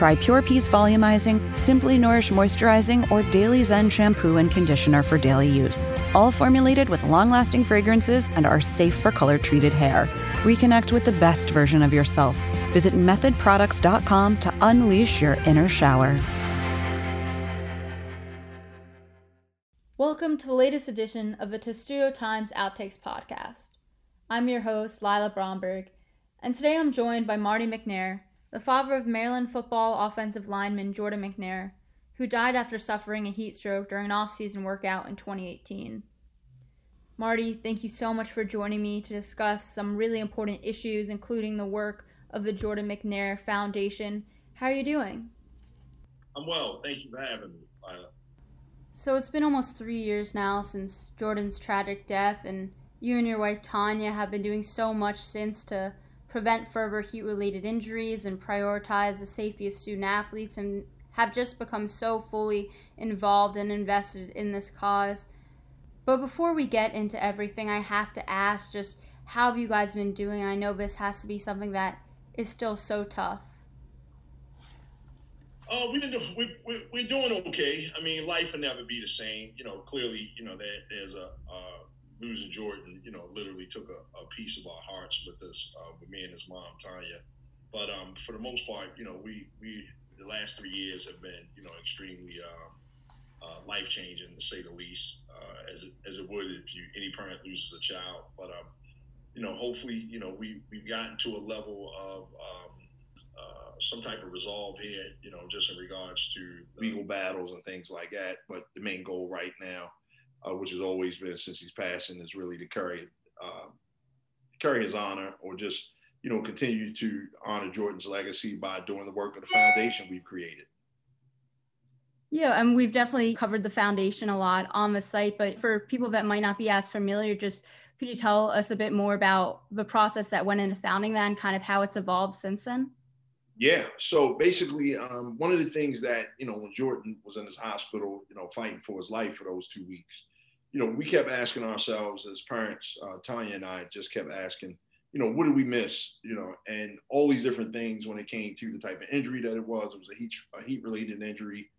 Try Pure Peace Volumizing, Simply Nourish Moisturizing, or Daily Zen Shampoo and Conditioner for daily use. All formulated with long lasting fragrances and are safe for color treated hair. Reconnect with the best version of yourself. Visit methodproducts.com to unleash your inner shower. Welcome to the latest edition of the Testudo Times Outtakes podcast. I'm your host, Lila Bromberg, and today I'm joined by Marty McNair, the father of Maryland football offensive lineman Jordan McNair, who died after suffering a heat stroke during an off-season workout in 2018. Marty, thank you so much for joining me to discuss some really important issues, including the work of the Jordan McNair Foundation. How are you doing? I'm well. Thank you for having me, Lila. So it's been almost three years now since Jordan's tragic death, and you and your wife Tanya have been doing so much since to prevent further heat related injuries and prioritize the safety of student athletes, and have just become so fully involved and invested in this cause. But before we get into everything, I have to ask just how have you guys been doing? I know this has to be something that is still so tough. Uh, we've been doing, we, we, we're doing okay. I mean, life will never be the same. You know, clearly, you know, there, there's a uh, losing Jordan. You know, literally took a, a piece of our hearts with us, uh, with me and his mom Tanya. But um, for the most part, you know, we we the last three years have been, you know, extremely um, uh, life changing to say the least, uh, as it, as it would if you any parent loses a child. But um, you know, hopefully, you know, we we've gotten to a level of um, uh, some type of resolve here, you know, just in regards to legal battles and things like that. But the main goal right now, uh, which has always been since he's passing, is really to carry um, carry his honor, or just you know continue to honor Jordan's legacy by doing the work of the foundation we've created. Yeah, and we've definitely covered the foundation a lot on the site, but for people that might not be as familiar, just could you tell us a bit more about the process that went into founding that and kind of how it's evolved since then? Yeah. So basically, um, one of the things that, you know, when Jordan was in his hospital, you know, fighting for his life for those two weeks, you know, we kept asking ourselves as parents, uh, Tanya and I just kept asking, you know, what did we miss? You know, and all these different things when it came to the type of injury that it was. It was a heat, a heat related injury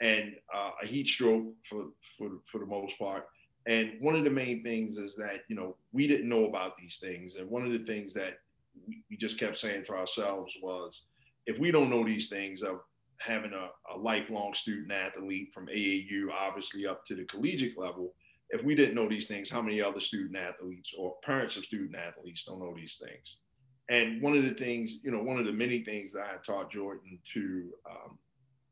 and uh, a heat stroke for, for, for the most part. And one of the main things is that, you know, we didn't know about these things. And one of the things that we, just kept saying to ourselves was, if we don't know these things of having a, a, lifelong student athlete from AAU, obviously up to the collegiate level, if we didn't know these things, how many other student athletes or parents of student athletes don't know these things? And one of the things, you know, one of the many things that I taught Jordan to um,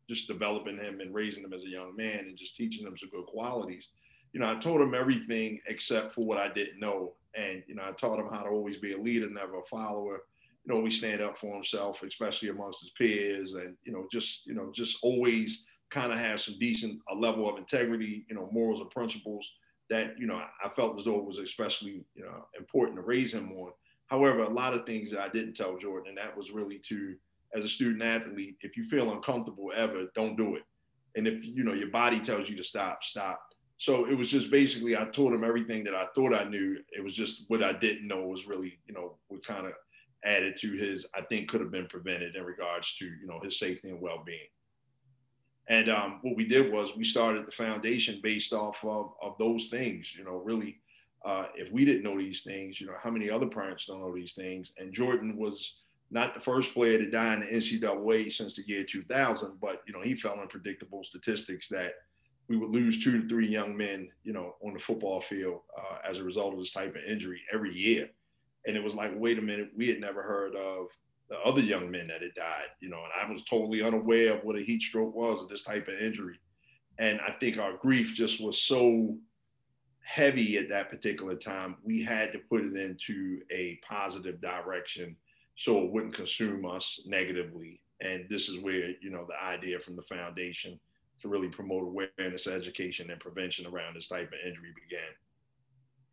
just developing him and raising him as a young man and just teaching him some good qualities. You know, I told him everything except for what I didn't know. And, you know, I taught him how to always be a leader, never a follower you know, always stand up for himself, especially amongst his peers, and you know, just you know, just always kind of have some decent a level of integrity, you know, morals and principles that you know I felt as though it was especially you know important to raise him on. However, a lot of things that I didn't tell Jordan, and that was really to, as a student athlete, if you feel uncomfortable ever, don't do it. And if you know your body tells you to stop, stop. So it was just basically I told him everything that I thought I knew. It was just what I didn't know was really you know what kind of added to his, I think could have been prevented in regards to, you know, his safety and well-being. And um, what we did was we started the foundation based off of, of those things, you know, really, uh, if we didn't know these things, you know, how many other parents don't know these things? And Jordan was not the first player to die in the NCAA since the year 2000, but, you know, he fell in predictable statistics that we would lose two to three young men, you know, on the football field uh, as a result of this type of injury every year and it was like, wait a minute, we had never heard of the other young men that had died, you know, and I was totally unaware of what a heat stroke was or this type of injury. And I think our grief just was so heavy at that particular time, we had to put it into a positive direction so it wouldn't consume us negatively. And this is where, you know, the idea from the foundation to really promote awareness, education, and prevention around this type of injury began.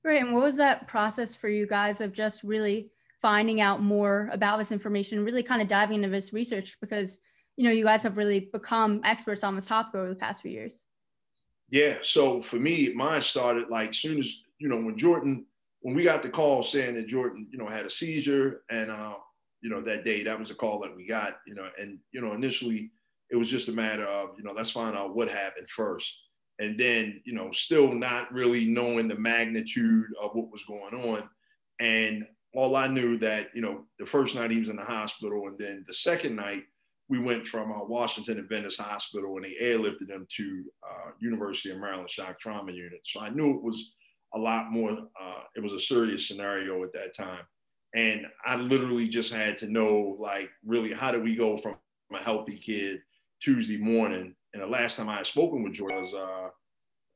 Right. And what was that process for you guys of just really finding out more about this information, really kind of diving into this research because you know you guys have really become experts on this topic over the past few years. Yeah. So for me, mine started like soon as you know when Jordan when we got the call saying that Jordan you know had a seizure and uh, you know that day that was a call that we got you know and you know initially it was just a matter of you know let's find out what happened first and then you know still not really knowing the magnitude of what was going on and all i knew that you know the first night he was in the hospital and then the second night we went from uh, washington adventist hospital and they airlifted him to uh, university of maryland shock trauma unit. So i knew it was a lot more uh, it was a serious scenario at that time. And i literally just had to know like really how do we go from a healthy kid tuesday morning and the last time I had spoken with George was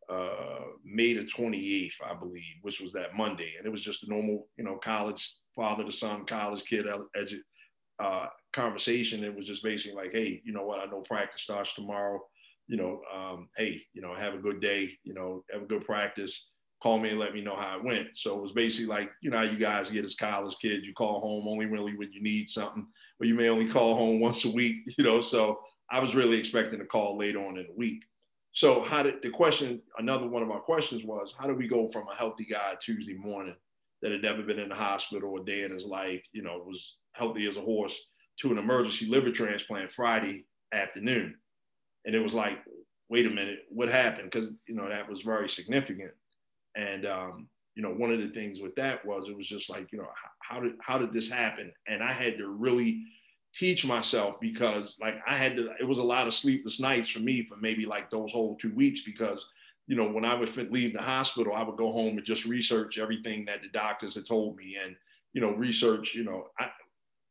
uh, May the 28th, I believe, which was that Monday. And it was just a normal, you know, college father to son, college kid edu- uh, conversation. It was just basically like, hey, you know what? I know practice starts tomorrow. You know, um, hey, you know, have a good day. You know, have a good practice. Call me and let me know how it went. So it was basically like, you know, how you guys get as college kids, you call home only really when you need something, or you may only call home once a week. You know, so I was really expecting a call later on in the week. So how did the question, another one of our questions was, how do we go from a healthy guy Tuesday morning that had never been in the hospital a day in his life, you know, was healthy as a horse to an emergency liver transplant Friday afternoon. And it was like, wait a minute, what happened? Because, you know, that was very significant. And, um, you know, one of the things with that was it was just like, you know, how, how did how did this happen? And I had to really teach myself because like I had to, it was a lot of sleepless nights for me for maybe like those whole two weeks because, you know, when I would leave the hospital, I would go home and just research everything that the doctors had told me and, you know, research, you know, I,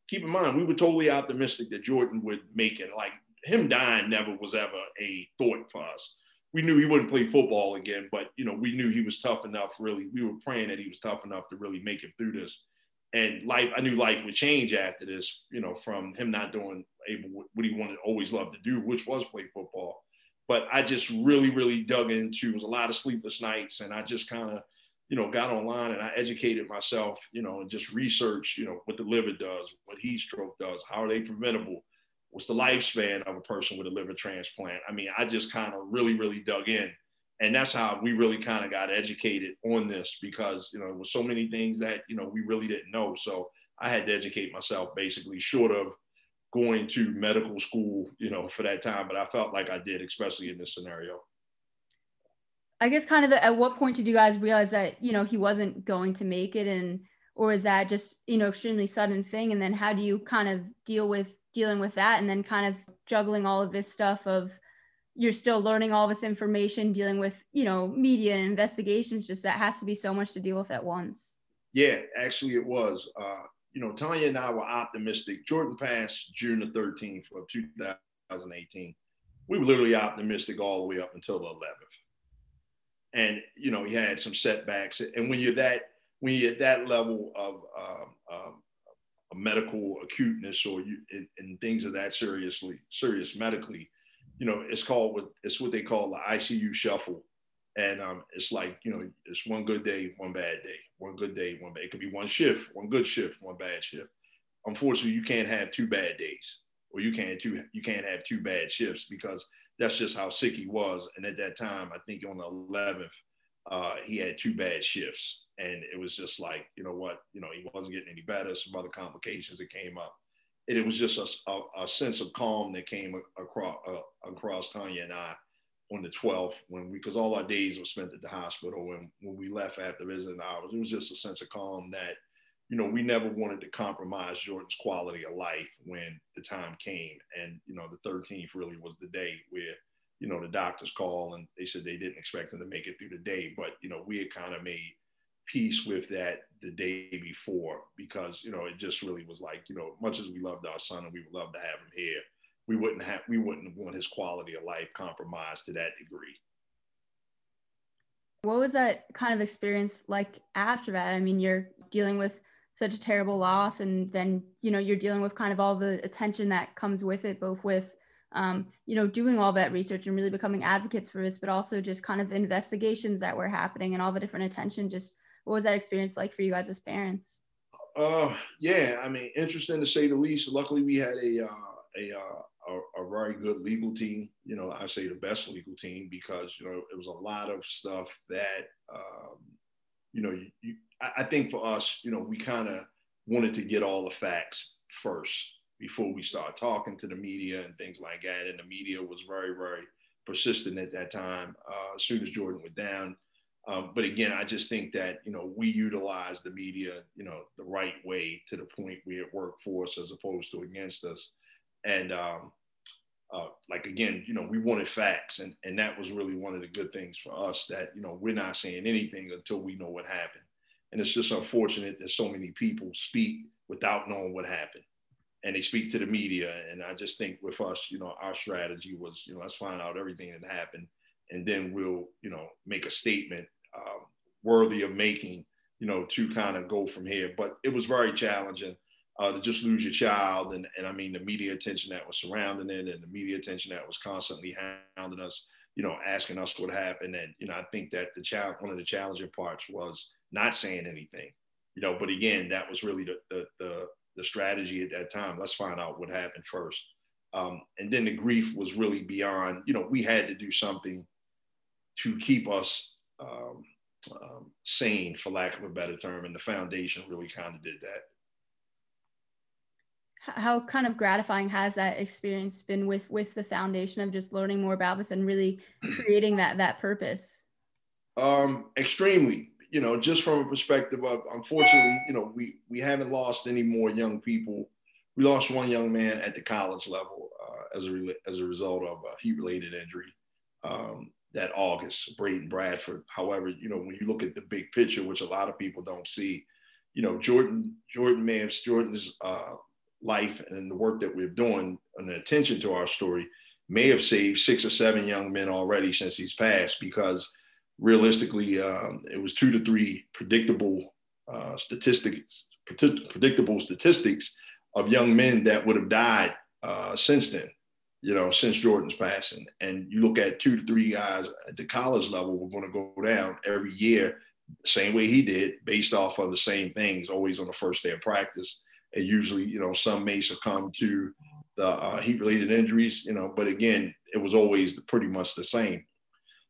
keep in mind, we were totally optimistic that Jordan would make it. Like him dying never was ever a thought for us. We knew he wouldn't play football again, but you know, we knew he was tough enough. Really, we were praying that he was tough enough to really make it through this and life i knew life would change after this you know from him not doing able what he wanted always loved to do which was play football. But i just really really dug into it was a lot of sleepless nights and i just kind of you know got online and i educated myself you know and just researched you know what the liver does what heat stroke does how are they preventable what's the lifespan of a person with a liver transplant? I mean i just kind of really really dug in and that's how we really kind of got educated on this because you know was so many things that you know we really didn't know. So i had to educate myself basically short of going to medical school you know for that time but i felt like i did especially in this scenario. I guess kind of at what point did you guys realize that you know he wasn't going to make it and or is that just you know extremely sudden thing? And then how do you kind of deal with dealing with that and then kind of juggling all of this stuff of you're still learning all this information, dealing with, you know, media and investigations, just that has to be so much to deal with at once. Yeah, actually it was. Uh, you know, Tanya and I were optimistic. Jordan passed June the 13th of 2018. We were literally optimistic all the way up until the 11th. And, you know, he had some setbacks. And when you're that, when you're at that level of um, um, medical acuteness or you and things of that seriously, serious medically, you know, it's called what it's what they call the ICU shuffle. And um, it's like, you know, it's one good day, one bad day, one good day, one bad. It could be one shift, one good shift, one bad shift. Unfortunately, you can't have two bad days, or you can't two you can't have two bad shifts because that's just how sick he was. And at that time, I think on the 11th, uh, he had two bad shifts, and it was just like, you know what, you know, he wasn't getting any better. Some other complications that came up it was just a, a, a sense of calm that came across uh, across Tanya and I on the 12th when we because all our days were spent at the hospital and when we left after visiting hours it was just a sense of calm that you know we never wanted to compromise Jordan's quality of life when the time came. And you know the 13th really was the day where you know the doctors call and they said they didn't expect him to make it through the day. But you know we had kind of made peace with that the day before because you know it just really was like you know much as we loved our son and we would love to have him here we wouldn't have we wouldn't want his quality of life compromised to that degree. What was that kind of experience like after that? I mean you're dealing with such a terrible loss and then you know you're dealing with kind of all the attention that comes with it both with um, you know doing all that research and really becoming advocates for this but also just kind of investigations that were happening and all the different attention just what was that experience like for you guys as parents? Uh, yeah, I mean, interesting to say the least. Luckily, we had a uh, a, uh, a, a very good legal team. You know, I say the best legal team because you know it was a lot of stuff that um, you know. You, you, I think for us, you know, we kind of wanted to get all the facts first before we start talking to the media and things like that. And the media was very, very persistent at that time. Uh, as soon as Jordan went down. Um, but again, I just think that you know we utilize the media, you know, the right way to the point where it worked for us as opposed to against us. And um, uh, like again, you know, we wanted facts, and and that was really one of the good things for us that you know we're not saying anything until we know what happened. And it's just unfortunate that so many people speak without knowing what happened and they speak to the media. And I just think with us, you know, our strategy was, you know, let's find out everything that happened, and then we'll, you know, make a statement um, worthy of making, you know, to kind of go from here. But it was very challenging uh, to just lose your child, and and I mean the media attention that was surrounding it, and the media attention that was constantly hounding us, you know, asking us what happened, and you know, I think that the child, one of the challenging parts was not saying anything. You know, but again, that was really the, the, the the strategy at that time. Let's find out what happened first. Um, and then the grief was really beyond, you know, we had to do something to keep us um, um, sane, for lack of a better term. And the foundation really kind of did that. How kind of gratifying has that experience been with with the foundation of just learning more about this and really creating that that purpose? Um, extremely you know, just from a perspective of, unfortunately, you know, we we haven't lost any more young people. We lost one young man at the college level uh, as a as a result of a heat-related injury um, that August, Braeden Bradford. However, you know, when you look at the big picture, which a lot of people don't see, you know, Jordan Jordan have Jordan's uh, life and the work that we're doing and the attention to our story may have saved six or seven young men already since he's passed because realistically, um, it was two to three predictable uh, statistics, predictable statistics of young men that would have died uh, since then, you know, since Jordan's passing. And you look at two to three guys at the college level, we're going to go down every year, same way he did, based off of the same things, always on the first day of practice. And usually, you know, some may succumb to the uh, heat related injuries, you know, but again, it was always pretty much the same.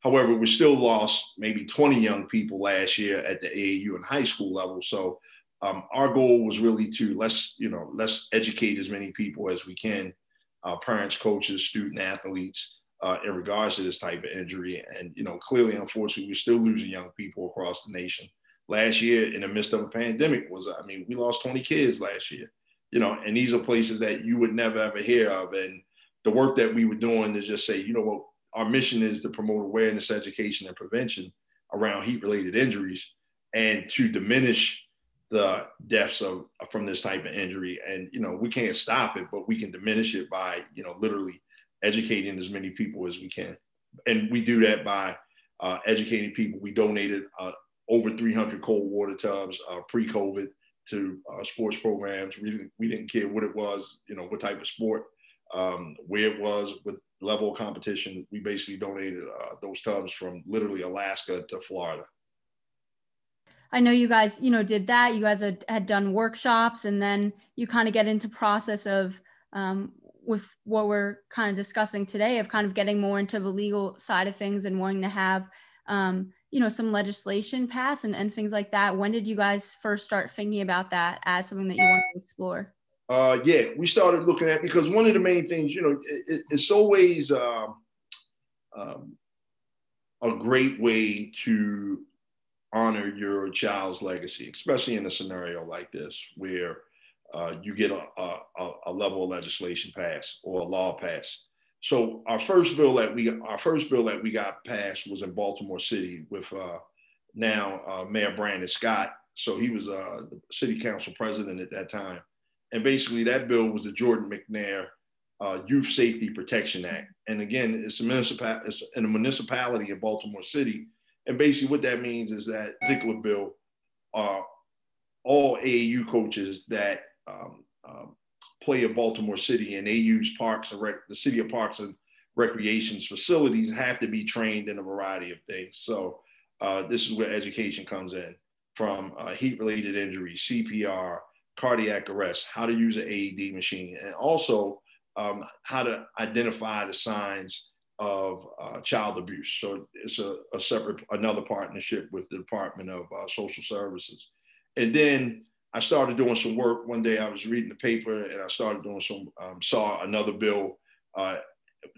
However, we still lost maybe 20 young people last year at the AAU and high school level. So um, our goal was really to let's you know let's educate as many people as we can, uh, parents, coaches, student athletes, uh, in regards to this type of injury. And you know, clearly, unfortunately, we're still losing young people across the nation. Last year, in the midst of a pandemic, was I mean, we lost 20 kids last year. You know, and these are places that you would never ever hear of. And the work that we were doing is just say, you know what, our mission is to promote awareness, education, and prevention around heat-related injuries, and to diminish the deaths of from this type of injury. And you know, we can't stop it, but we can diminish it by you know literally educating as many people as we can. And we do that by uh, educating people. We donated uh, over 300 cold water tubs uh, pre-COVID to uh, sports programs. We didn't we didn't care what it was, you know, what type of sport, um, where it was, with level of competition, we basically donated uh, those tubs from literally Alaska to Florida. I know you guys, you know, did that. You guys had, had done workshops, and then you kind of get into process of um, with what we're kind of discussing today of kind of getting more into the legal side of things and wanting to have, um, you know, some legislation pass and, and things like that. When did you guys first start thinking about that as something that you want to explore? uh, yeah, we started looking at because one of the main things, you know, it, it's always um, um, a great way to honor your child's legacy, especially in a scenario like this where uh, you get a, a, a, level of legislation passed or a law passed. So our first bill that we our first bill that we got passed was in Baltimore City with uh, now uh, Mayor Brandon Scott. So he was uh, the city council president at that time and basically, that bill was the Jordan McNair uh, Youth Safety Protection Act. And again, it's a, municipal, it's in a municipality in Baltimore City. And basically, what that means is that particular bill, uh, all AAU coaches that um, um, play in Baltimore City and they use parks and rec- the city of parks and recreations facilities have to be trained in a variety of things. So uh, this is where education comes in from uh, heat related injuries, CPR, cardiac arrest, how to use an AED machine, and also um, how to identify the signs of uh, child abuse. So it's a, a, separate, another partnership with the Department of uh, Social Services. And then I started doing some work. One day I was reading the paper and I started doing some, um, saw another bill, uh,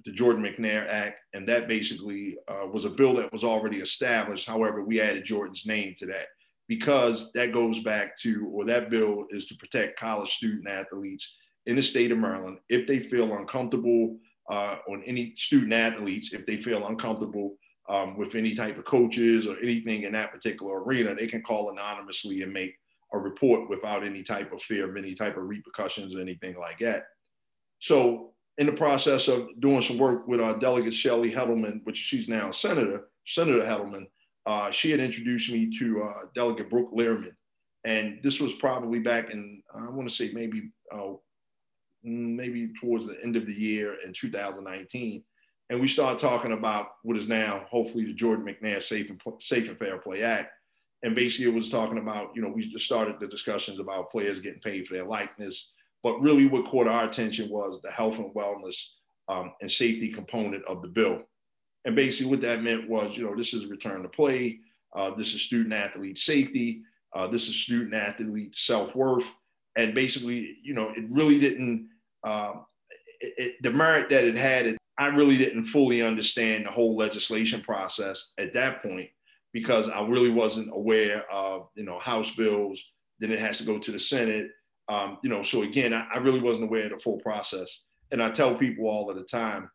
the Jordan McNair Act. And that basically uh, was a bill that was already established. However, we added Jordan's name to that because that goes back to, or that bill is to protect college student athletes in the state of Maryland if they feel uncomfortable uh, on any student athletes, if they feel uncomfortable um, with any type of coaches or anything in that particular arena, they can call anonymously and make a report without any type of fear of any type of repercussions or anything like that. So, in the process of doing some work with our delegate Shelly Hettleman, which she's now Senator, Senator Hettleman, uh, she had introduced me to uh, Delegate Brooke Lierman. And this was probably back in, I want to say maybe uh, maybe towards the end of the year in 2019. And we started talking about what is now hopefully the Jordan McNair Safe and, Safe and Fair Play Act. And basically it was talking about, you know, we just started the discussions about players getting paid for their likeness. But really what caught our attention was the health and wellness um, and safety component of the bill. And basically what that meant was, you know, this is return to play. Uh, this is student athlete safety. Uh, this is student athlete self-worth and basically, you know, it really didn't. Um, it, it, the merit that it had, it, I really didn't fully understand the whole legislation process at that point because I really wasn't aware of, you know, House bills. Then it has to go to the Senate. Um, you know, so again, I, I, really wasn't aware of the full process. And I tell people all of the time,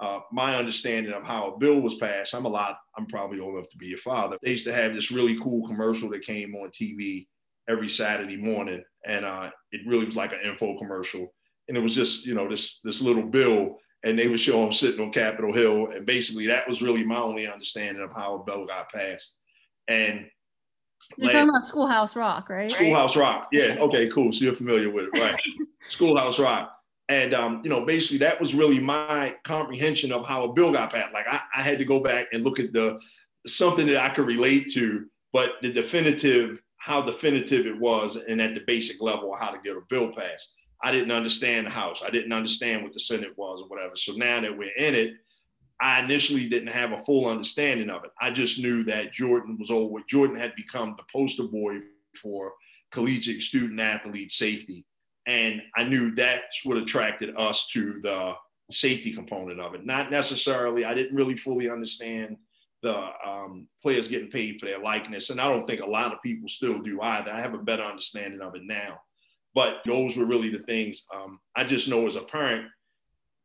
uh, my understanding of how a bill was passed. I'm a lot. I'm probably old enough to be your father. They used to have this really cool commercial that came on TV every Saturday morning, and uh, it really was like an info commercial. And it was just you know this this little bill, and they would show him sitting on Capitol Hill, and basically that was really my only understanding of how a bill got passed. And you're talking about Schoolhouse Rock, right? Schoolhouse Rock, yeah. Okay, cool. So you're familiar with it, right? Schoolhouse Rock. And um, you know, basically that was really my comprehension of how a bill got passed. Like I, I had to go back and look at the something that I could relate to, but the definitive how definitive it was and at the basic level how to get a bill passed. I didn't understand the House. I didn't understand what the Senate was or whatever. So now that we're in it, I initially didn't have a full understanding of it. I just knew that Jordan was over. Jordan had become the poster boy for collegiate student athlete safety. And I knew that's what attracted us to the safety component of it. Not necessarily, I didn't really fully understand the um, players getting paid for their likeness. And I don't think a lot of people still do either. I have a better understanding of it now. But those were really the things um, I just know as a parent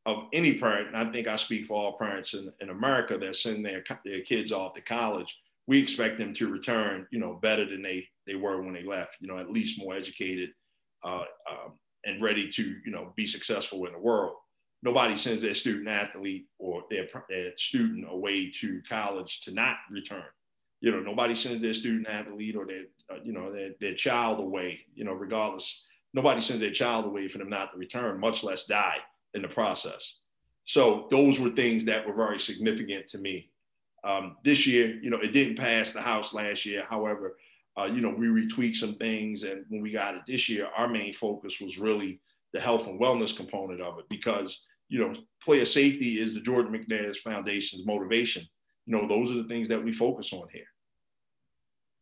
of any parent, and I think I speak for all parents in, in America that send their, their kids off to college, we expect them to return, you know, better than they, they were when they left, you know, at least more educated uh, um, and ready to, you know, be successful in the world nobody sends their student athlete or their, their, student away to college to not return. You know, nobody sends their student athlete or their, uh, you know, their, their child away, you know, regardless. Nobody sends their child away for them not to return, much less die in the process. So those were things that were very significant to me. Um, this year, you know, it didn't pass the House last year. However, uh, you know, we retweaked some things. And when we got it this year, our main focus was really the health and wellness component of it because you know, player safety is the Jordan McNair Foundation's motivation. You know, those are the things that we focus on here.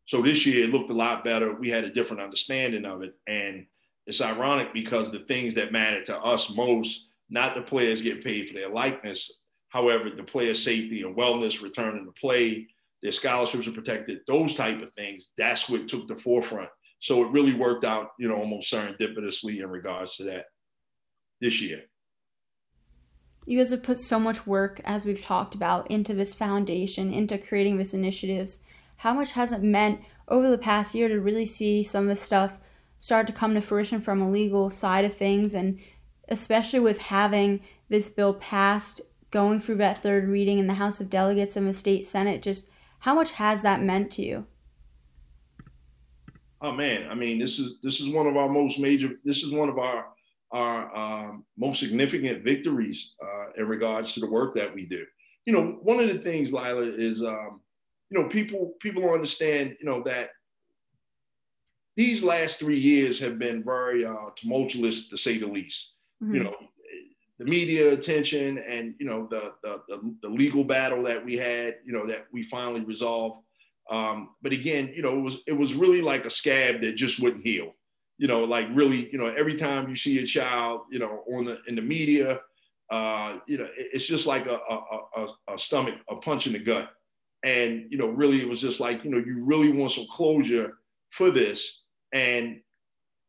So this year it looked a lot better. We had a different understanding of it. And it's ironic because the things that matter to us most, not the players getting paid for their likeness, however, the player safety and wellness, returning to play, their scholarships are protected, those type of things, that's what took the forefront. So it really worked out, you know, almost serendipitously in regards to that this year you guys have put so much work, as we've talked about, into this foundation, into creating this initiatives. How much has it meant over the past year to really see some of this stuff start to come to fruition from a legal side of things, and especially with having this bill passed, going through that third reading in the House of Delegates and the state Senate, just how much has that meant to you? Oh man, I mean, this is this is one of our most major. This is one of our our um, most significant victories uh, in regards to the work that we do. You know, one of the things, Lila, is um, you know people people understand you know that these last three years have been very uh, tumultuous to say the least. Mm-hmm. You know, the media attention and you know the, the, the the legal battle that we had, you know, that we finally resolved. Um, but again, you know, it was it was really like a scab that just wouldn't heal. You know, like really, you know, every time you see a child, you know, on the in the media, uh, you know, it's just like a, a, a, a stomach, a punch in the gut. And, you know, really it was just like, you know, you really want some closure for this. And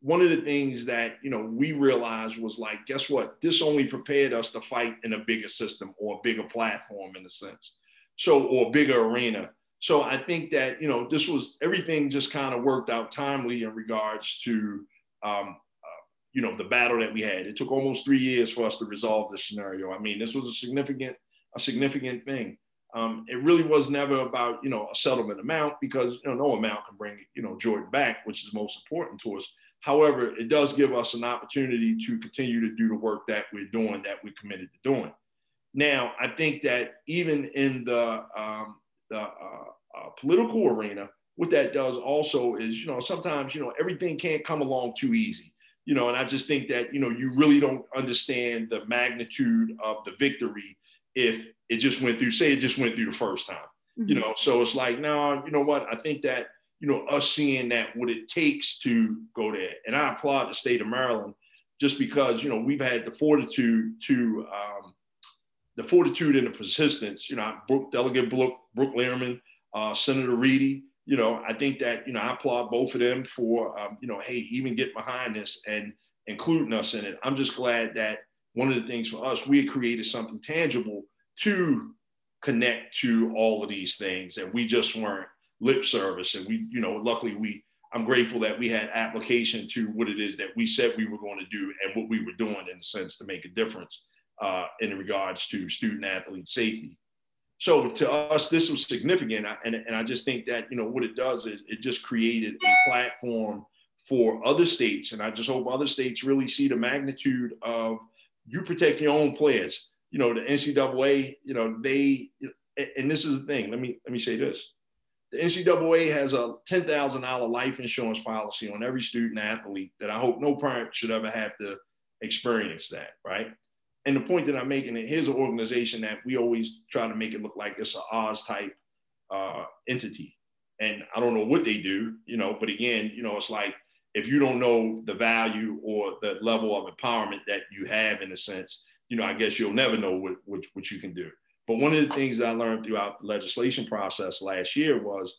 one of the things that, you know, we realized was like, guess what? This only prepared us to fight in a bigger system or a bigger platform in a sense. So, or a bigger arena. So I think that, you know, this was everything just kind of worked out timely in regards to um, you know, the battle that we had. It took almost three years for us to resolve this scenario. I mean, this was a significant, a significant thing. Um, it really was never about, you know, a settlement amount because, you know, no amount can bring, you know, Jordan back, which is most important to us. However, it does give us an opportunity to continue to do the work that we're doing, that we're committed to doing. Now, I think that even in the, um, the uh, uh, political arena, what that does also is, you know, sometimes, you know, everything can't come along too easy you know, and I just think that, you know, you really don't understand the magnitude of the victory if it just went through, say it just went through the first time, mm-hmm. you know. So it's like, no, you know what? I think that, you know, us seeing that what it takes to go there. And I applaud the state of Maryland just because, you know, we've had the fortitude to um, the fortitude and the persistence, you know, Brooke, Delegate Brooke, Brooke Lierman, uh, Senator Reedy, you know, I think that, you know, I applaud both of them for, um, you know, hey, even get behind this and including us in it. I'm just glad that one of the things for us, we created something tangible to connect to all of these things and we just weren't lip service. And we, you know, luckily we, I'm grateful that we had application to what it is that we said we were going to do and what we were doing in a sense to make a difference uh, in regards to student athlete safety. So to us, this was significant. And, and I just think that, you know, what it does is it just created a platform for other states. And I just hope other states really see the magnitude of you protect your own players. You know, the NCAA, you know, they, and this is the thing, let me, let me say this. The NCAA has a $10,000 life insurance policy on every student athlete that I hope no parent should ever have to experience that, right? And the point that I'm making here's an organization that we always try to make it look like it's an Oz type uh, entity. And I don't know what they do, you know, but again, you know, it's like if you don't know the value or the level of empowerment that you have in a sense, you know, I guess you'll never know what, what, what you can do. But one of the things I learned throughout the legislation process last year was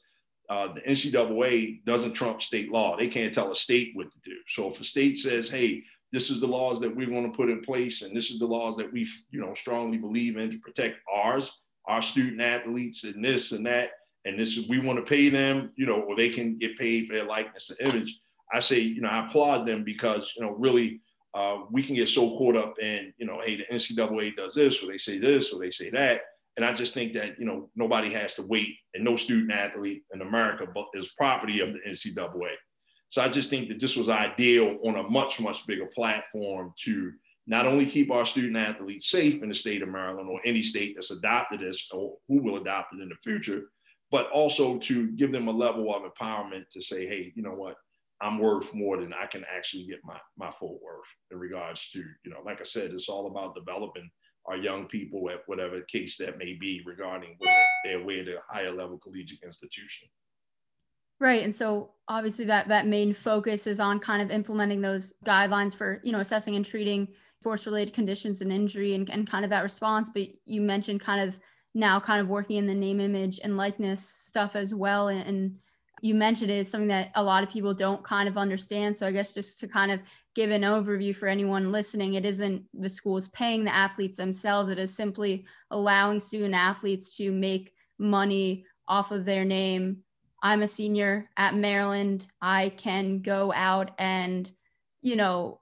uh, the NCAA doesn't trump state law. They can't tell a state what to do. So if a state says, hey, this is the laws that we're going to put in place and this is the laws that we you know strongly believe in to protect ours our student athletes and this and that and this is we want to pay them you know or they can get paid for their likeness and image. I say you know i applaud them because you know really uh, we can get so caught up in you know hey the ncaa does this or they say this or they say that and i just think that you know nobody has to wait and no student athlete in america is property of the ncaa so I just think that this was ideal on a much, much bigger platform to not only keep our student athletes safe in the state of Maryland or any state that's adopted this or who will adopt it in the future, but also to give them a level of empowerment to say, hey, you know what, I'm worth more than I can actually get my, my full worth in regards to, you know, like I said, it's all about developing our young people at whatever case that may be regarding their way to a higher level collegiate institution. Right. And so obviously that that main focus is on kind of implementing those guidelines for, you know, assessing and treating sports related conditions and injury and, and kind of that response. But you mentioned kind of now kind of working in the name, image and likeness stuff as well. And, and you mentioned it, it's something that a lot of people don't kind of understand. So I guess just to kind of give an overview for anyone listening, it isn't the schools paying the athletes themselves. It is simply allowing student athletes to make money off of their name I'm a senior at Maryland. I can go out and, you know,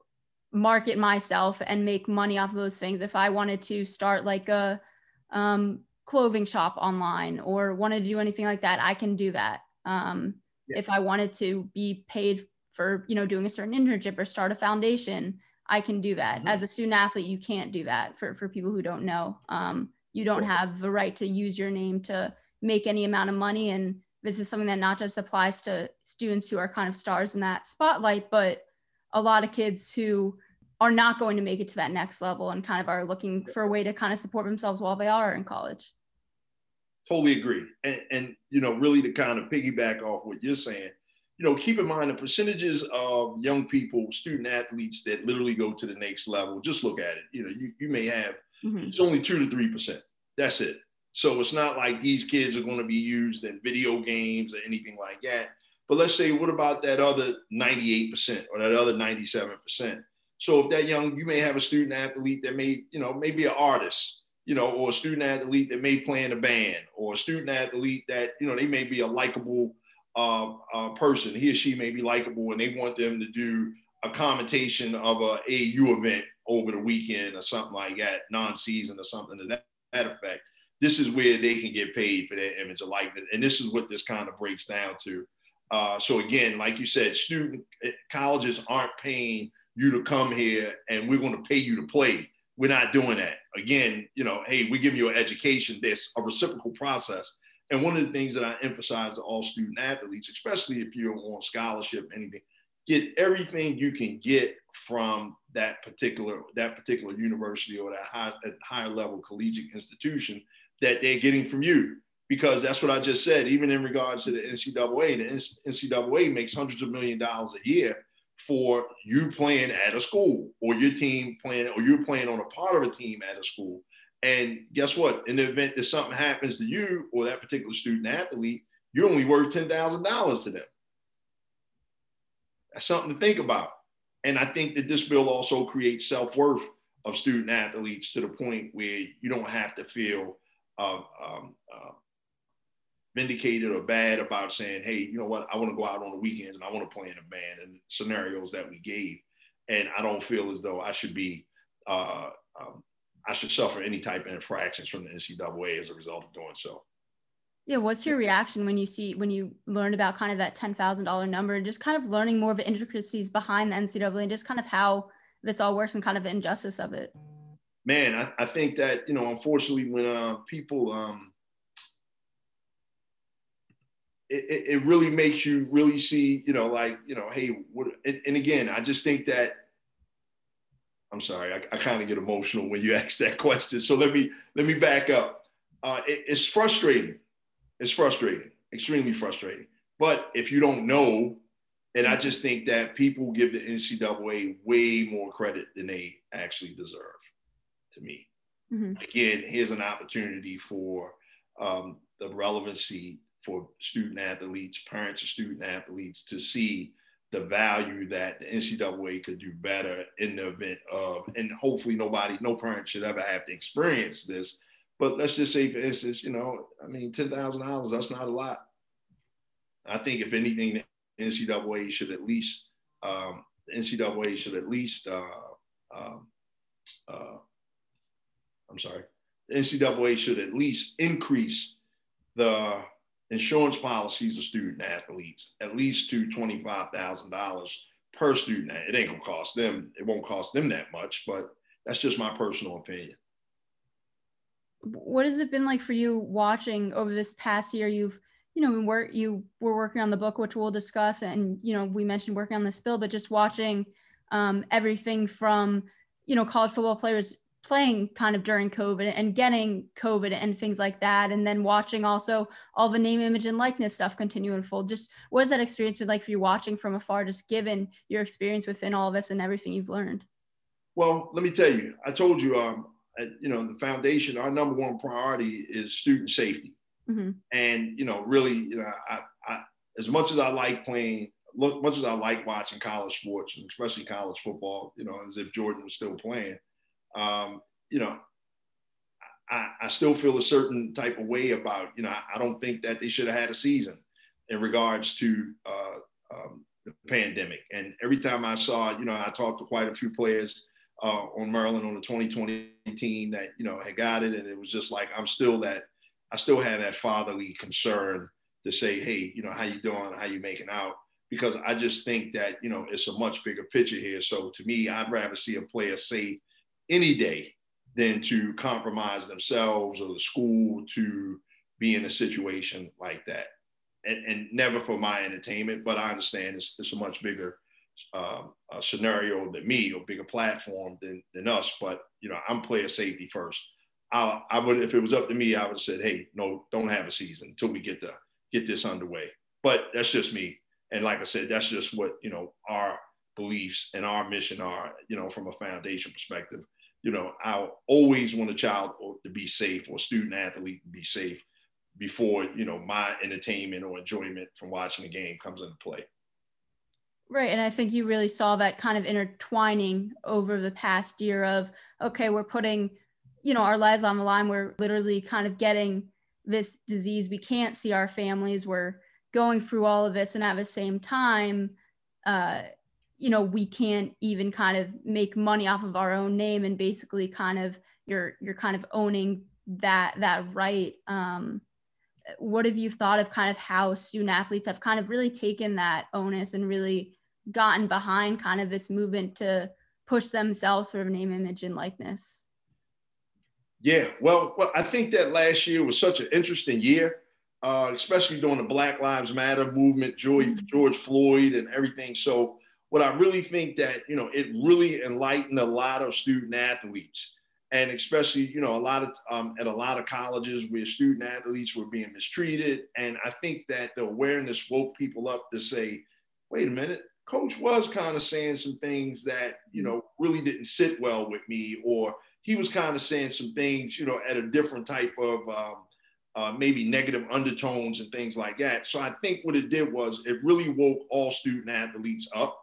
market myself and make money off of those things. If I wanted to start like a um, clothing shop online or want to do anything like that, I can do that. Um, yeah. If I wanted to be paid for, you know, doing a certain internship or start a foundation, I can do that. Mm-hmm. As a student athlete, you can't do that. For for people who don't know, um, you don't have the right to use your name to make any amount of money and this is something that not just applies to students who are kind of stars in that spotlight, but a lot of kids who are not going to make it to that next level and kind of are looking for a way to kind of support themselves while they are in college. Totally agree. And, and you know, really to kind of piggyback off what you're saying, you know, keep in mind the percentages of young people, student athletes that literally go to the next level. Just look at it. You know, you, you may have mm-hmm. it's only two to three percent. That's it. So it's not like these kids are going to be used in video games or anything like that. But let's say, what about that other 98% or that other 97%? So if that young, you may have a student athlete that may, you know, maybe an artist, you know, or a student athlete that may play in a band, or a student athlete that, you know, they may be a likable uh, uh, person. He or she may be likable, and they want them to do a commentation of a AU event over the weekend or something like that, non-season or something to that, that effect this is where they can get paid for their image of likeness. And this is what this kind of breaks down to. Uh, so again, like you said, student eh, colleges aren't paying you to come here and we're going to pay you to play. We're not doing that. Again, you know, hey, we give you an education. There's a reciprocal process. And one of the things that I emphasize to all student athletes, especially if you're on scholarship, anything, get everything you can get from that particular that particular university or that high, that higher level collegiate institution that they're getting from you. Because that's what I just said, even in regards to the NCAA, the NCAA makes hundreds of million dollars a year for you playing at a school or your team playing or you're playing on a part of a team at a school. And guess what? In the event that something happens to you or that particular student athlete, you're only worth $10,000 to them. That's something to think about. And I think that this bill also creates self worth of student athletes to the point where you don't have to feel um, uh, vindicated or bad about saying, hey, you know what, I want to go out on the weekends and I want to play in a band and scenarios that we gave. And I don't feel as though I should be, uh, um, I should suffer any type of infractions from the NCAA as a result of doing so. Yeah, what's your reaction when you see when you learn about kind of that ten thousand dollar number and just kind of learning more of the intricacies behind the NCAA and just kind of how this all works and kind of the injustice of it? Man, I, I think that you know, unfortunately, when uh, people, um, it, it really makes you really see, you know, like you know, hey, what? And, and again, I just think that. I'm sorry, I, I kind of get emotional when you ask that question. So let me let me back up. Uh, it, it's frustrating. It's frustrating, extremely frustrating. But if you don't know, and I just think that people give the NCAA way more credit than they actually deserve to me. Mm-hmm. Again, here's an opportunity for um, the relevancy for student athletes, parents of student athletes to see the value that the NCAA could do better in the event of, and hopefully nobody, no parent should ever have to experience this. But let's just say, for instance, you know, I mean, ten thousand dollars, that's not a lot. I think if anything, the NCAA should at least, um, the NCAA should at least uh, um, uh, I'm sorry, the NCAA should at least increase the insurance policies of student athletes at least to $25,000 per student. It ain't gonna cost them, it won't cost them that much, but that's just my personal opinion. What has it been like for you watching over this past year? You've, you know, work, you were working on the book, which we'll discuss, and you know, we mentioned working on this bill, but just watching um, everything from, you know, college football players playing kind of during COVID and getting COVID and things like that. And then watching also all the name, image, and likeness stuff continue to unfold. Just what has that experience been like for you watching from afar, just given your experience within all of this and everything you've learned? Well, let me tell you, I told you, um, you know, the foundation, our number one priority is student safety. Mm-hmm. And, you know, really, you know, I, I, as much as I like playing, look, much as I like watching college sports and especially college football, you know, as if Jordan was still playing, um, you know, I, I, still feel a certain type of way about, you know, I, I don't think that they should have had a season in regards to uh, um, the pandemic. And every time I saw, you know, I talked to quite a few players uh, on Maryland on the 2020 team that, you know, had got it. And it was just like, I'm still that, I still have that fatherly concern to say, hey, you know, how you doing? How you making out? Because I just think that, you know, it's a much bigger picture here. So to me, I'd rather see a player safe any day than to compromise themselves or the school to be in a situation like that. and, and never for my entertainment, but I understand it's, it's a much bigger uh, scenario than me or bigger platform than, than us. But, you know, I'm player safety first. I, I would, if it was up to me, I would have said, hey, no, don't have a season until we get the get this underway. But that's just me. And like I said, that's just what, you know, our beliefs and our mission are, you know, from a foundation perspective. You know, I always want a child to be safe or student athlete to be safe before, you know, my entertainment or enjoyment from watching the game comes into play. Right. And I think you really saw that kind of intertwining over the past year of, okay, we're putting, you know, our lives on the line. We're literally kind of getting this disease. We can't see our families. We're going through all of this. And at the same time, uh, you know, we can't even kind of make money off of our own name and basically kind of you're you're kind of owning that that right. Um, what have you thought of kind of how student athletes have kind of really taken that onus and really gotten behind kind of this movement to push themselves for name, image, and likeness? Yeah, well, well, I think that last year was such an interesting year, uh, especially during the Black Lives Matter movement, George, mm-hmm. George Floyd, and everything. So, what I really think that you know, it really enlightened a lot of student athletes, and especially you know, a lot of um, at a lot of colleges where student athletes were being mistreated, and I think that the awareness woke people up to say, wait a minute, coach was kind of saying some things that you know really didn't sit well with me or he was kind of saying some things you know at a different type of um, uh, maybe negative undertones and things like that. So i think what it did was it really woke all student athletes up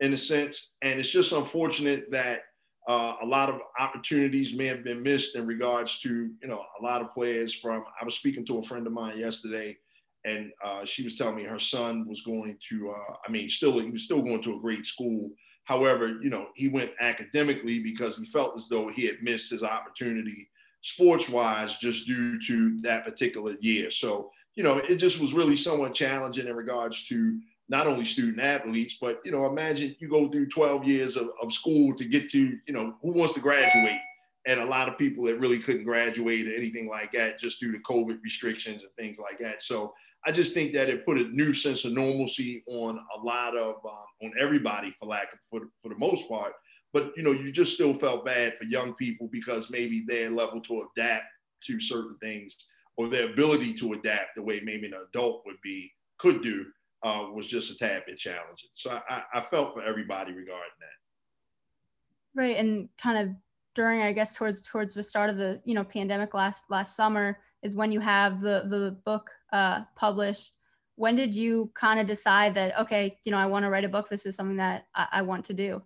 in a sense. And it's just unfortunate that uh, a lot of opportunities may have been missed in regards to you know a lot of players from i was speaking to a friend of mine yesterday and uh, she was telling me her son was going to uh, i mean still he was still going to a great school. However you know he went academically because he felt as though he had missed his opportunity sports wise just due to that particular year. So you know it just was really somewhat challenging in regards to not only student athletes but you know imagine you go through 12 years of, of school to get to you know who wants to graduate and a lot of people that really couldn't graduate or anything like that just due to COVID restrictions and things like that. So I just think that it put a new sense of normalcy on a lot of um, on everybody for lack of for, for the most part. But you know, you just still felt bad for young people because maybe their level to adapt to certain things or their ability to adapt the way maybe an adult would be could do uh, was just a tad bit challenging. So I, I felt for everybody regarding that. Right, and kind of during, I guess, towards towards the start of the you know pandemic last last summer is when you have the the book uh, published. When did you kind of decide that okay, you know, I want to write a book. This is something that I, I want to do.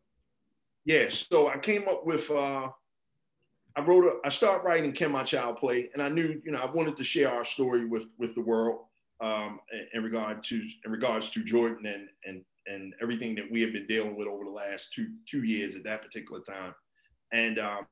Yes. Yeah, so I came up with. Uh, I wrote. A, I started writing "Can My Child Play?" and I knew, you know, I wanted to share our story with with the world um, in, regard to in regards to Jordan and and and everything that we have been dealing with over the last two two years at that particular time. And um,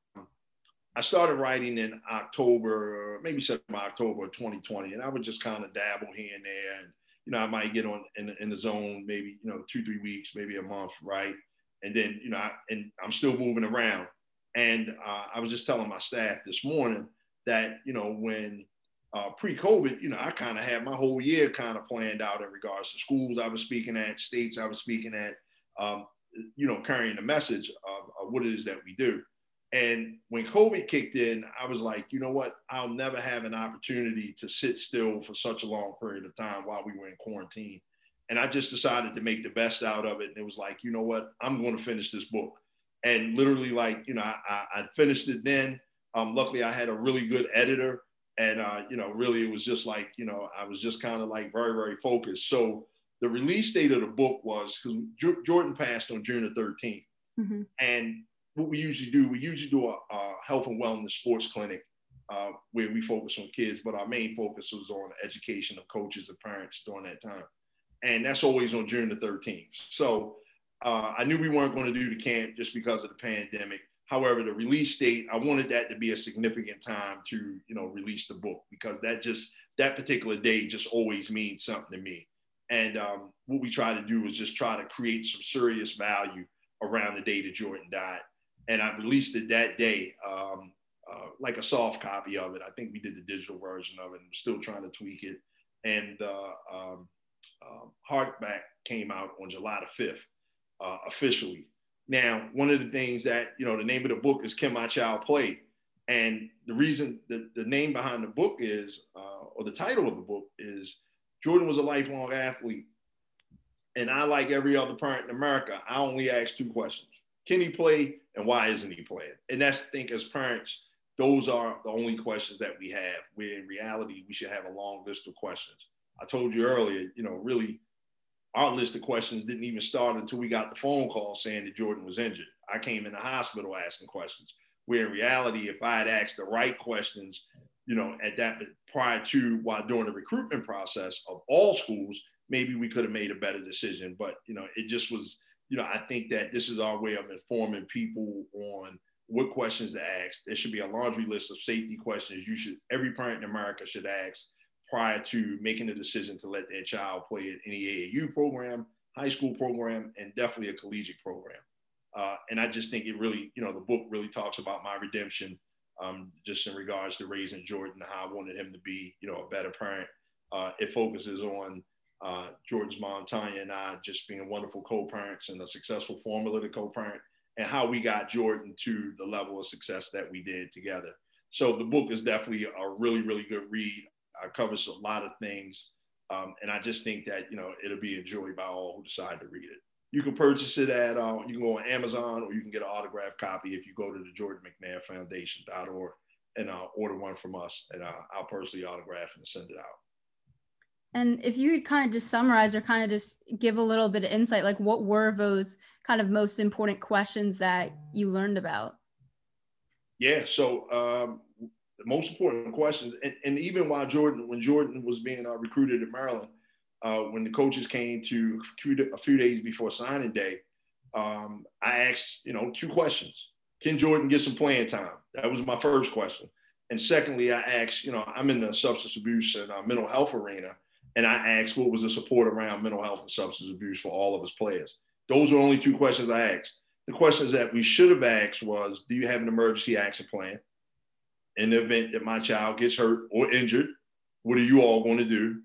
I started writing in October, maybe September, October of 2020, and I would just kind of dabble here and there. And, you know, I might get on in, in the zone maybe, you know, two, three weeks, maybe a month, right? And then, you know, I, and I'm still moving around. And uh, I was just telling my staff this morning that, you know, when uh, pre-COVID, you know, I kind of had my whole year kind of planned out in regards to schools I was speaking at, states I was speaking at, um, you know, carrying the message of, of what it is that we do. And when COVID kicked in, I was like, you know what? I'll never have an opportunity to sit still for such a long period of time while we were in quarantine. And I just decided to make the best out of it. And it was like, you know what? I'm going to finish this book. And literally, like, you know, I, I finished it then. Um, luckily, I had a really good editor. And, uh, you know, really, it was just like, you know, I was just kind of like very, very focused. So the release date of the book was because Jordan passed on June the 13th. Mm-hmm. And what we usually do, we usually do a, a health and wellness sports clinic uh, where we focus on kids, but our main focus was on education of coaches and parents during that time. And that's always on June the 13th. So uh, I knew we weren't going to do the camp just because of the pandemic. However, the release date, I wanted that to be a significant time to, you know, release the book because that just, that particular day just always means something to me. And um, what we try to do is just try to create some serious value around the day that Jordan died and I released it that day, um, uh, like a soft copy of it. I think we did the digital version of it, and we're still trying to tweak it. and the um, uh, hardback came out on July the 5th uh, officially. Now, one of the things that, you know, the name of the book is Can My Child Play? And the reason the, the name behind the book is, uh, or the title of the book is Jordan was a lifelong athlete. And I, like every other parent in America, I only ask two questions. Can he play and why isn't he playing? And that's, I think, as parents, those are the only questions that we have. Where in reality, we should have a long list of questions. I told you earlier, you know, really our list of questions didn't even start until we got the phone call saying that Jordan was injured. I came in the hospital asking questions. Where in reality, if I had asked the right questions, you know, at that prior to while during the recruitment process of all schools, maybe we could have made a better decision. But you know, it just was, you know, I think that this is our way of informing people on what questions to ask. There should be a laundry list of safety questions you should every parent in America should ask prior to making the decision to let their child play at any AAU program, high school program, and definitely a collegiate program. Uh, and I just think it really, you know, the book really talks about my redemption, um, just in regards to raising Jordan, how I wanted him to be, you know, a better parent. Uh, it focuses on uh, Jordan's mom, Tanya, and I just being wonderful co-parents and a successful formula to co-parent, and how we got Jordan to the level of success that we did together. So the book is definitely a really, really good read. I covers a lot of things. Um, and I just think that, you know, it'll be enjoyed by all who decide to read it. You can purchase it at, uh, you can go on Amazon or you can get an autographed copy if you go to the Jordan McNair Foundation.org and uh, order one from us. And uh, I'll personally autograph and send it out. And if you could kind of just summarize or kind of just give a little bit of insight, like what were those kind of most important questions that you learned about? Yeah. So um, the most important questions. And, and even while Jordan, when Jordan was being uh, recruited at Maryland, uh, when the coaches came to a few days before signing day, um, I asked, you know, two questions. Can Jordan get some playing time? That was my first question. And secondly, I asked, you know, I'm in the substance abuse and uh, mental health arena, and I asked what was the support around mental health and substance abuse for all of his players. Those were only two questions I asked. The questions that we should have asked was, do you have an emergency action plan? In the event that my child gets hurt or injured, what are you all going to do?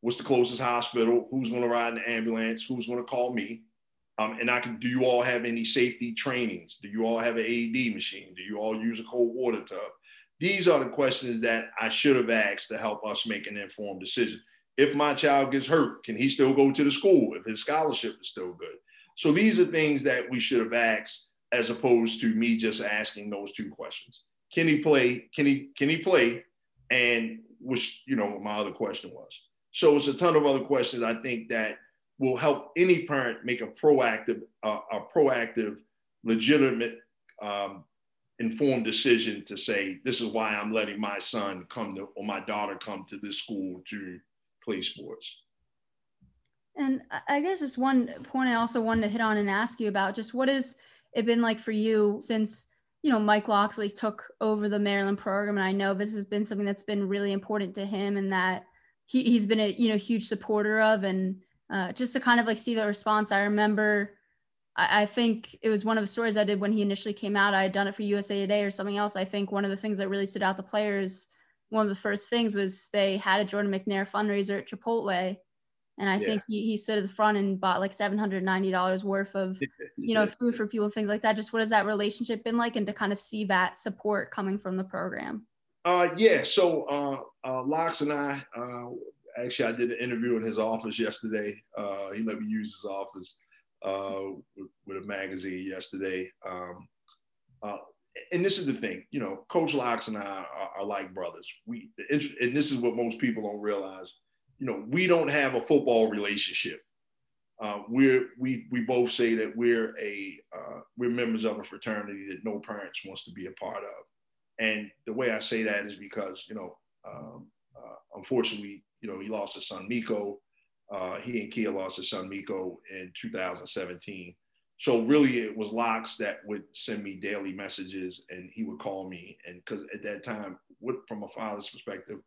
What's the closest hospital? Who's going to ride in the ambulance? Who's going to call me? Um, and I can, do you all have any safety trainings? Do you all have an AED machine? Do you all use a cold water tub? These are the questions that I should have asked to help us make an informed decision. If my child gets hurt, can he still go to the school if his scholarship is still good? So these are things that we should have asked as opposed to me just asking those two questions can he play? Can he can he play? And which you know my other question was. So it's a ton of other questions I think that will help any parent make a proactive uh, a proactive, legitimate, um, informed decision to say this is why I'm letting my son come to or my daughter come to this school to play sports. And I guess just one point I also wanted to hit on and ask you about just what has it been like for you since you know, Mike Locksley took over the Maryland program, and I know this has been something that's been really important to him, and that he, he's been a you know huge supporter of, and uh, just to kind of like see the response. I remember, I, I, think it was one of the stories I did when he initially came out. I had done it for USA Today or something else. I think one of the things that really stood out the players, one of the first things was they had a Jordan McNair fundraiser at Chipotle, and I yeah. think he, he stood at the front and bought like $790 worth of, you know, food for people, things like that. Just what has that relationship been like? And to kind of see that support coming from the program. Uh, yeah. So uh, uh, Locks and I, uh, actually, I did an interview in his office yesterday. Uh, he let me use his office uh, with, with, a magazine yesterday. Um, uh, and this is the thing, you know, Coach Locks and I are, are like brothers. We, and this is what most people don't realize you know, we don't have a football relationship. Uh, we're we we both say that we're a uh, we're members of a fraternity that no parents wants to be a part of, and the way I say that is because you know, um, uh, unfortunately, you know, he lost his son Meiko. Uh, he and Kia lost his son Meiko in 2017. So really, it was Locks that would send me daily messages, and he would call me, and because at that time, what, from a father's perspective,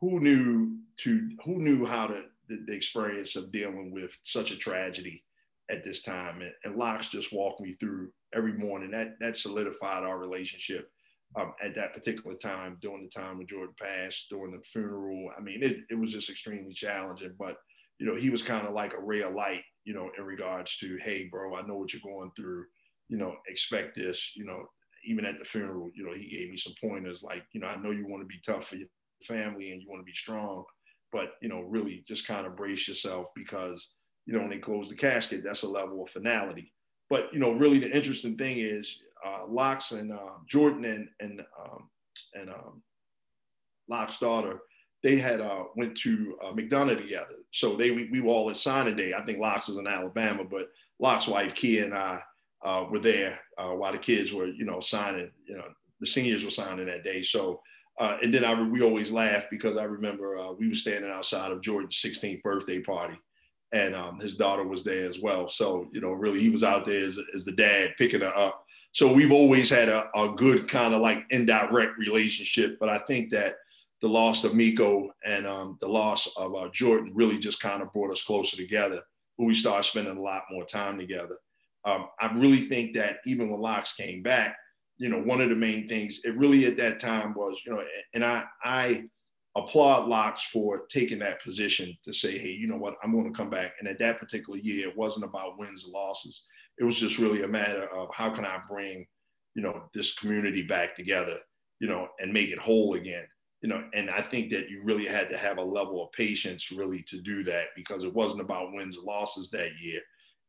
who knew to who knew how to the, the, experience of dealing with such a tragedy at this time and, and locks just walked me through every morning that that solidified our relationship um, at that particular time, during the time when Jordan passed, during the funeral. I mean, it, it was just extremely challenging. But, you know, he was kind of like a ray of light, you know, in regards to, hey, bro, I know what you're going through. You know, expect this. You know, even at the funeral, you know, he gave me some pointers like, you know, I know you want to be tough for your family and you want to be strong, but, you know, really just kind of brace yourself because, you know, when they close the casket, that's a level of finality. But, you know, really the interesting thing is, uh, Locks and uh, Jordan and and um, and um, daughter, they had uh, went to uh, McDonogh together. So they we, we were all at signing day. I think Locks was in Alabama, but Locke's wife Kia and I uh, were there uh, while the kids were you know signing. You know the seniors were signing that day. So. Uh, and then I, we always laugh because I remember uh, we were standing outside of Jordan's 16th birthday party, and um, his daughter was there as well. So you know, really, he was out there as, as the dad picking her up so we've always had a, a good kind of like indirect relationship. But I think that the loss of Meiko and um, the loss of uh, Jordan really just kind of brought us closer together. We started spending a lot more time together. Um, I really think that even when Locks came back, you know, one of the main things it really at that time was, you know, and I I applaud Locks for taking that position to say, hey, you know what, I'm going to come back. And at that particular year, it wasn't about wins and losses it was just really a matter of how can I bring, you know, this community back together, you know, and make it whole again. You know, and I think that you really had to have a level of patience really to do that because it wasn't about wins and losses that year.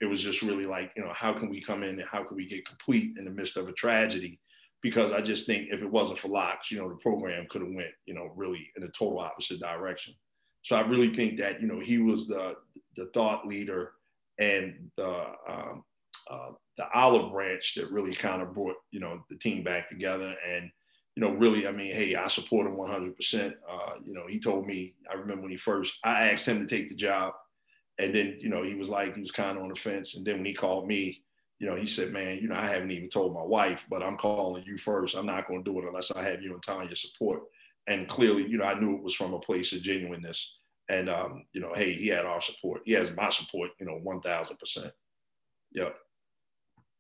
It was just really like, you know, how can we come in and how can we get complete in the midst of a tragedy? Because I just think if it wasn't for locks, you know, the program could have went, you know, really in a total opposite direction. So I really think that, you know, he was the the thought leader and the um, uh, the olive branch that really kind of brought you know the team back together and you know really i mean hey i support him 100% uh, you know he told me i remember when he first i asked him to take the job and then you know he was like he was kind of on the fence. And then when he called me you know he said man you know i haven't even told my wife but i'm calling you first. I'm not going to do it unless i have you and tanya support. And clearly you know i knew it was from a place of genuineness. And um, you know hey he had our support. He has my support you know 1000% yep.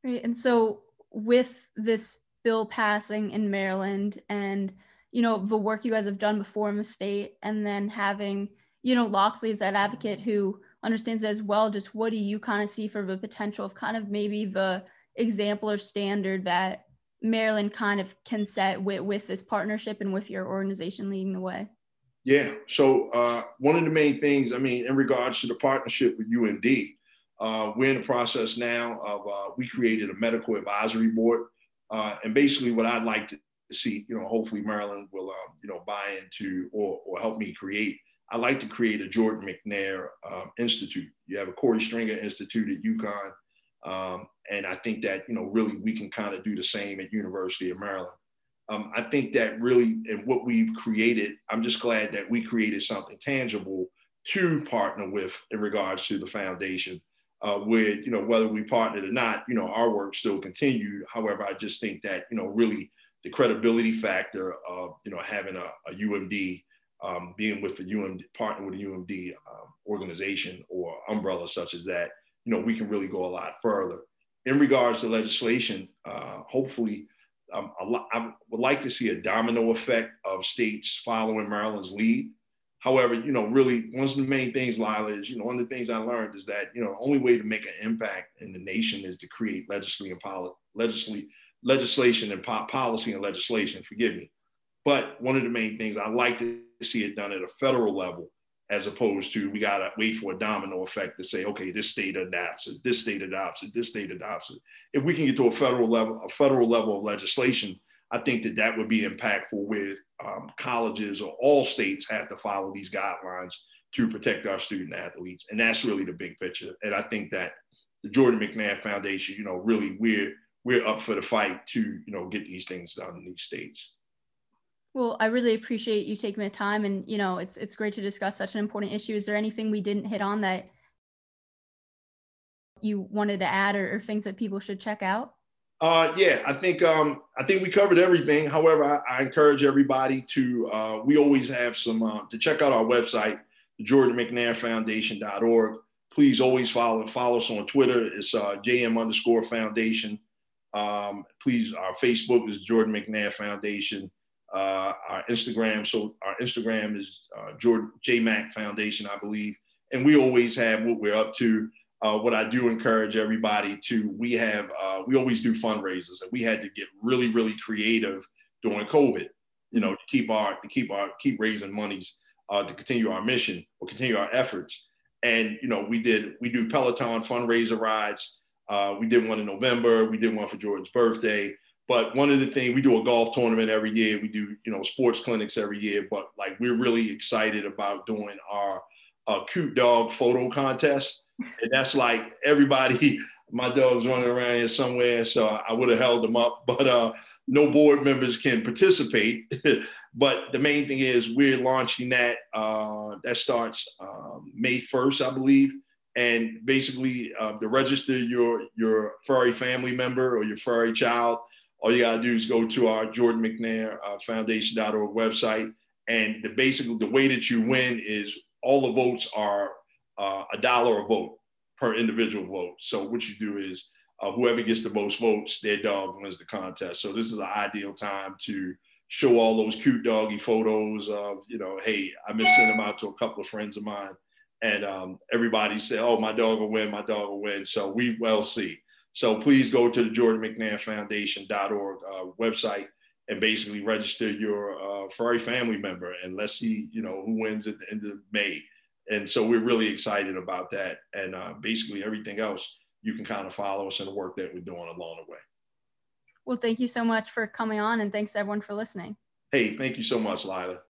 Right. And so with this bill passing in Maryland and you know the work you guys have done before in the state and then having you know Locksley as that advocate who understands as well just what do you kind of see for the potential of kind of maybe the example or standard that Maryland kind of can set with, with this partnership and with your organization leading the way? Yeah. So uh, one of the main things, I mean, in regards to the partnership with UMD, uh, we're in the process now of uh, we created a medical advisory board, uh, and basically what I'd like to see, you know, hopefully Maryland will, um, you know, buy into or, or help me create. I'd like to create a Jordan McNair um, Institute. You have a Korey Stringer Institute at UConn, um, and I think that you know really we can kind of do the same at University of Maryland. Um, I think that really, and what we've created, I'm just glad that we created something tangible to partner with in regards to the foundation uh, with, you know, whether we partnered or not, you know, our work still continued. However, I just think that, you know, really the credibility factor of, you know, having a, a UMD, um, being with the UMD, partner with a UMD um, organization or umbrella such as that, you know, we can really go a lot further. In regards to legislation, uh, hopefully, um, lot, I would like to see a domino effect of states following Maryland's lead. However, you know, really one of the main things, Lila, is, you know, one of the things I learned is that, you know, the only way to make an impact in the nation is to create legislative legislate, legislation and po- policy and legislation, forgive me. But one of the main things I like to see it done at a federal level, as opposed to we got to wait for a domino effect to say, okay, this state adopts it, this state adopts it, this state adopts it. If we can get to a federal level, a federal level of legislation, I think that that would be impactful where um, colleges or all states have to follow these guidelines to protect our student athletes. And that's really the big picture. And I think that the Jordan McNair Foundation, you know, really we're we're up for the fight to, you know, get these things done in these states. Well, I really appreciate you taking the time and, you know, it's it's great to discuss such an important issue. Is there anything we didn't hit on that you wanted to add or, or things that people should check out? Uh, yeah, I think um, I think we covered everything. However, I, I encourage everybody to uh, we always have some uh, to check out our website, JordanMcNairFoundation.org. Please always follow follow us on Twitter. It's uh, JM underscore Foundation. Um, please, our Facebook is Jordan McNair Foundation. Uh, our Instagram, so our Instagram is uh, Jordan J Mac Foundation, I believe, and we always have what we're up to. Uh, what I do encourage everybody to, we have, uh, we always do fundraisers, and we had to get really, really creative during COVID, you know, to keep our, to keep our, keep raising monies uh, to continue our mission or continue our efforts. And you know, we did, we do Peloton fundraiser rides. Uh, we did one in November. We did one for Jordan's birthday. But one of the things we do a golf tournament every year. We do you know sports clinics every year. But like we're really excited about doing our uh, cute dog photo contest, and that's like everybody. My dog's running around here somewhere, so I would have held them up. But uh, no board members can participate. but the main thing is we're launching that. Uh, that starts um, May 1st, I believe and basically uh, to register your your furry family member or your furry child all you gotta do is go to our jordan mcnair uh, foundation.org website and the basically the way that you win is all the votes are uh, a dollar a vote per individual vote so what you do is uh, whoever gets the most votes their dog wins the contest so this is an ideal time to show all those cute doggy photos of you know hey i been sending them out to a couple of friends of mine and um, everybody said, "Oh, my dog will win. My dog will win." So we will see. So please go to the Jordan McNair Foundation.org uh, website and basically register your uh, furry family member, and let's see, you know, who wins at the end of May. And so we're really excited about that, and uh, basically everything else you can kind of follow us in the work that we're doing along the way. Well, thank you so much for coming on, and thanks everyone for listening. Hey, thank you so much, Lila.